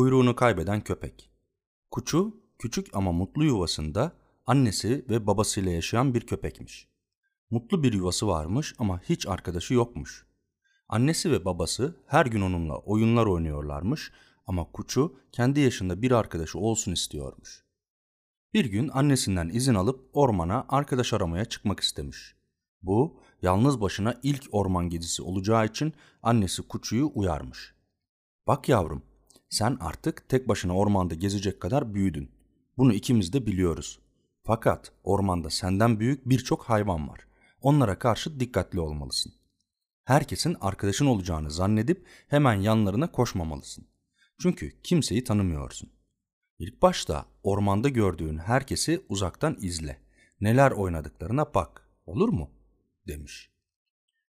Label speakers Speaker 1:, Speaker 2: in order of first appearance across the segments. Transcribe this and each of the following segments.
Speaker 1: Kuyruğunu kaybeden köpek. Kuçu küçük ama mutlu yuvasında annesi ve babasıyla yaşayan bir köpekmiş. Mutlu bir yuvası varmış ama hiç arkadaşı yokmuş. Annesi ve babası her gün onunla oyunlar oynuyorlarmış ama Kuçu kendi yaşında bir arkadaşı olsun istiyormuş. Bir gün annesinden izin alıp ormana arkadaş aramaya çıkmak istemiş. Bu yalnız başına ilk orman gezisi olacağı için annesi Kuçu'yu uyarmış. Bak yavrum sen artık tek başına ormanda gezecek kadar büyüdün. Bunu ikimiz de biliyoruz. Fakat ormanda senden büyük birçok hayvan var. Onlara karşı dikkatli olmalısın. Herkesin arkadaşın olacağını zannedip hemen yanlarına koşmamalısın. Çünkü kimseyi tanımıyorsun. İlk başta ormanda gördüğün herkesi uzaktan izle. Neler oynadıklarına bak. Olur mu? demiş.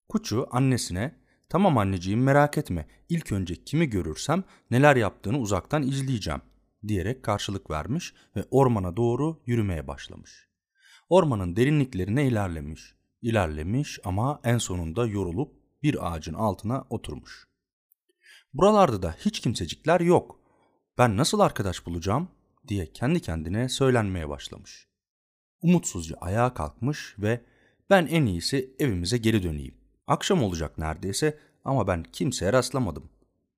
Speaker 1: Kuçu annesine tamam anneciğim merak etme ilk önce kimi görürsem neler yaptığını uzaktan izleyeceğim diyerek karşılık vermiş ve ormana doğru yürümeye başlamış. Ormanın derinliklerine ilerlemiş. İlerlemiş ama en sonunda yorulup bir ağacın altına oturmuş. Buralarda da hiç kimsecikler yok. Ben nasıl arkadaş bulacağım diye kendi kendine söylenmeye başlamış. Umutsuzca ayağa kalkmış ve ben en iyisi evimize geri döneyim. Akşam olacak neredeyse ama ben kimseye rastlamadım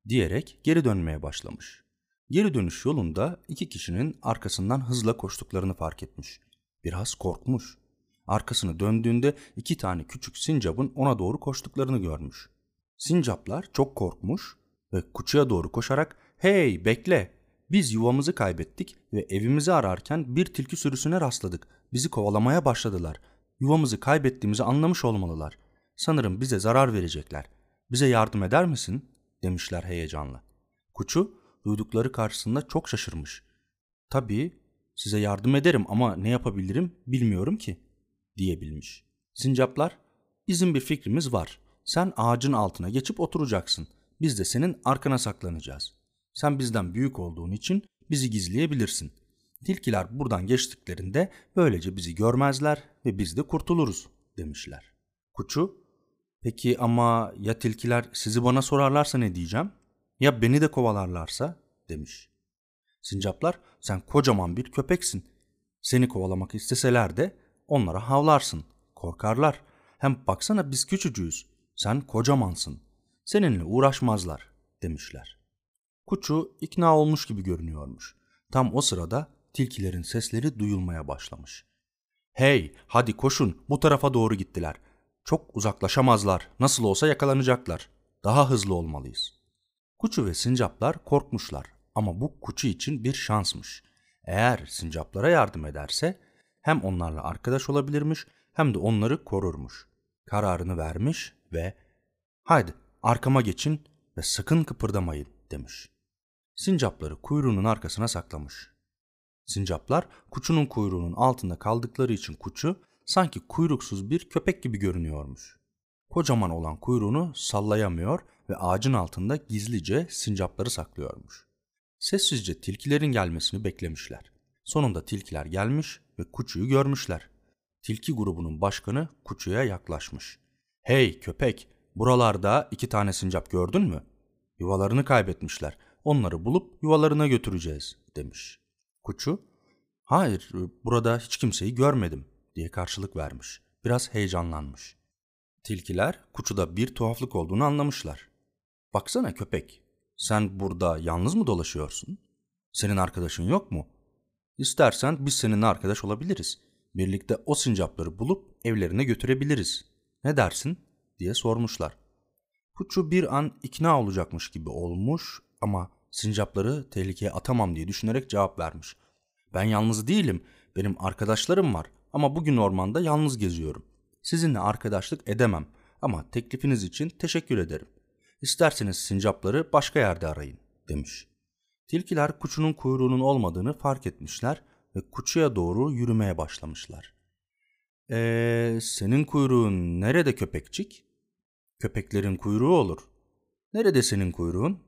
Speaker 1: diyerek geri dönmeye başlamış. Geri dönüş yolunda iki kişinin arkasından hızla koştuklarını fark etmiş. Biraz korkmuş. Arkasını döndüğünde iki tane küçük sincapın ona doğru koştuklarını görmüş. Sincaplar çok korkmuş ve kuçuya doğru koşarak ''Hey bekle! Biz yuvamızı kaybettik ve evimizi ararken bir tilki sürüsüne rastladık. Bizi kovalamaya başladılar. Yuvamızı kaybettiğimizi anlamış olmalılar. Sanırım bize zarar verecekler. Bize yardım eder misin?'' demişler heyecanla. Kuçu duydukları karşısında çok şaşırmış. ''Tabii size yardım ederim ama ne yapabilirim bilmiyorum ki.'' diyebilmiş. Sincaplar bizim bir fikrimiz var. Sen ağacın altına geçip oturacaksın. Biz de senin arkana saklanacağız. Sen bizden büyük olduğun için bizi gizleyebilirsin. Tilkiler buradan geçtiklerinde böylece bizi görmezler ve biz de kurtuluruz demişler. Kuçu, peki ama ya tilkiler sizi bana sorarlarsa ne diyeceğim? Ya beni de kovalarlarsa demiş. Sincaplar sen kocaman bir köpeksin. Seni kovalamak isteseler de onlara havlarsın. Korkarlar. Hem baksana biz küçücüğüz. Sen kocamansın. Seninle uğraşmazlar demişler. Kuçu ikna olmuş gibi görünüyormuş. Tam o sırada tilkilerin sesleri duyulmaya başlamış. Hey hadi koşun bu tarafa doğru gittiler. Çok uzaklaşamazlar nasıl olsa yakalanacaklar. Daha hızlı olmalıyız. Kuçu ve sincaplar korkmuşlar ama bu kuçu için bir şansmış. Eğer sincaplara yardım ederse hem onlarla arkadaş olabilirmiş hem de onları korurmuş. Kararını vermiş ve haydi arkama geçin ve sakın kıpırdamayın demiş. Sincapları kuyruğunun arkasına saklamış. Sincaplar kuçunun kuyruğunun altında kaldıkları için kuçu sanki kuyruksuz bir köpek gibi görünüyormuş. Kocaman olan kuyruğunu sallayamıyor ve ağacın altında gizlice sincapları saklıyormuş. Sessizce tilkilerin gelmesini beklemişler. Sonunda tilkiler gelmiş ve Kuçu'yu görmüşler. Tilki grubunun başkanı Kuçu'ya yaklaşmış. Hey köpek, buralarda iki tane sincap gördün mü? Yuvalarını kaybetmişler. Onları bulup yuvalarına götüreceğiz demiş. Kuçu, hayır burada hiç kimseyi görmedim diye karşılık vermiş. Biraz heyecanlanmış. Tilkiler Kuçu'da bir tuhaflık olduğunu anlamışlar. Baksana köpek, sen burada yalnız mı dolaşıyorsun? Senin arkadaşın yok mu? İstersen biz seninle arkadaş olabiliriz. Birlikte o sincapları bulup evlerine götürebiliriz. Ne dersin? diye sormuşlar. Kuçu bir an ikna olacakmış gibi olmuş ama sincapları tehlikeye atamam diye düşünerek cevap vermiş. Ben yalnız değilim. Benim arkadaşlarım var ama bugün ormanda yalnız geziyorum. Sizinle arkadaşlık edemem ama teklifiniz için teşekkür ederim. İsterseniz sincapları başka yerde arayın demiş. Tilkiler kuçunun kuyruğunun olmadığını fark etmişler ve kuçuya doğru yürümeye başlamışlar. Eee senin kuyruğun nerede köpekçik? Köpeklerin kuyruğu olur. Nerede senin kuyruğun?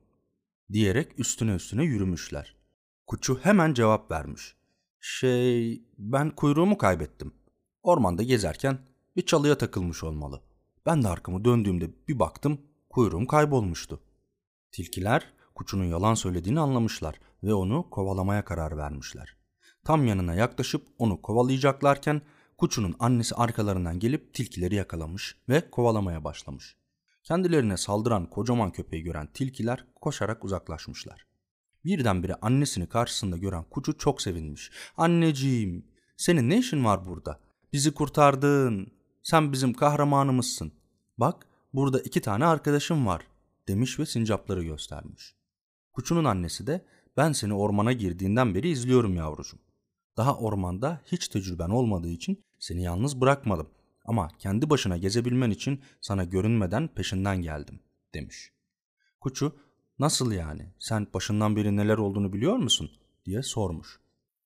Speaker 1: Diyerek üstüne üstüne yürümüşler. Kuçu hemen cevap vermiş. Şey ben kuyruğumu kaybettim. Ormanda gezerken bir çalıya takılmış olmalı. Ben de arkamı döndüğümde bir baktım kuyruğum kaybolmuştu. Tilkiler Kuçu'nun yalan söylediğini anlamışlar ve onu kovalamaya karar vermişler. Tam yanına yaklaşıp onu kovalayacaklarken Kuçu'nun annesi arkalarından gelip tilkileri yakalamış ve kovalamaya başlamış. Kendilerine saldıran kocaman köpeği gören tilkiler koşarak uzaklaşmışlar. Birdenbire annesini karşısında gören Kuçu çok sevinmiş. Anneciğim, senin ne işin var burada? Bizi kurtardın. Sen bizim kahramanımızsın. Bak, burada iki tane arkadaşım var, demiş ve sincapları göstermiş. Kuçu'nun annesi de ben seni ormana girdiğinden beri izliyorum yavrucuğum. Daha ormanda hiç tecrüben olmadığı için seni yalnız bırakmadım. Ama kendi başına gezebilmen için sana görünmeden peşinden geldim, demiş. Kuçu, nasıl yani, sen başından beri neler olduğunu biliyor musun, diye sormuş.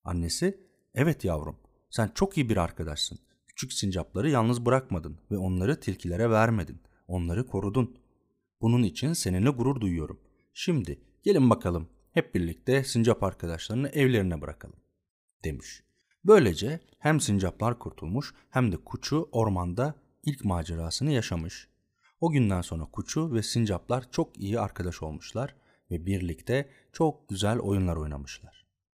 Speaker 1: Annesi, evet yavrum, sen çok iyi bir arkadaşsın. Küçük sincapları yalnız bırakmadın ve onları tilkilere vermedin. Onları korudun. Bunun için seninle gurur duyuyorum. Şimdi gelin bakalım hep birlikte sincap arkadaşlarını evlerine bırakalım demiş. Böylece hem sincaplar kurtulmuş hem de Kuçu ormanda ilk macerasını yaşamış. O günden sonra Kuçu ve sincaplar çok iyi arkadaş olmuşlar ve birlikte çok güzel oyunlar oynamışlar.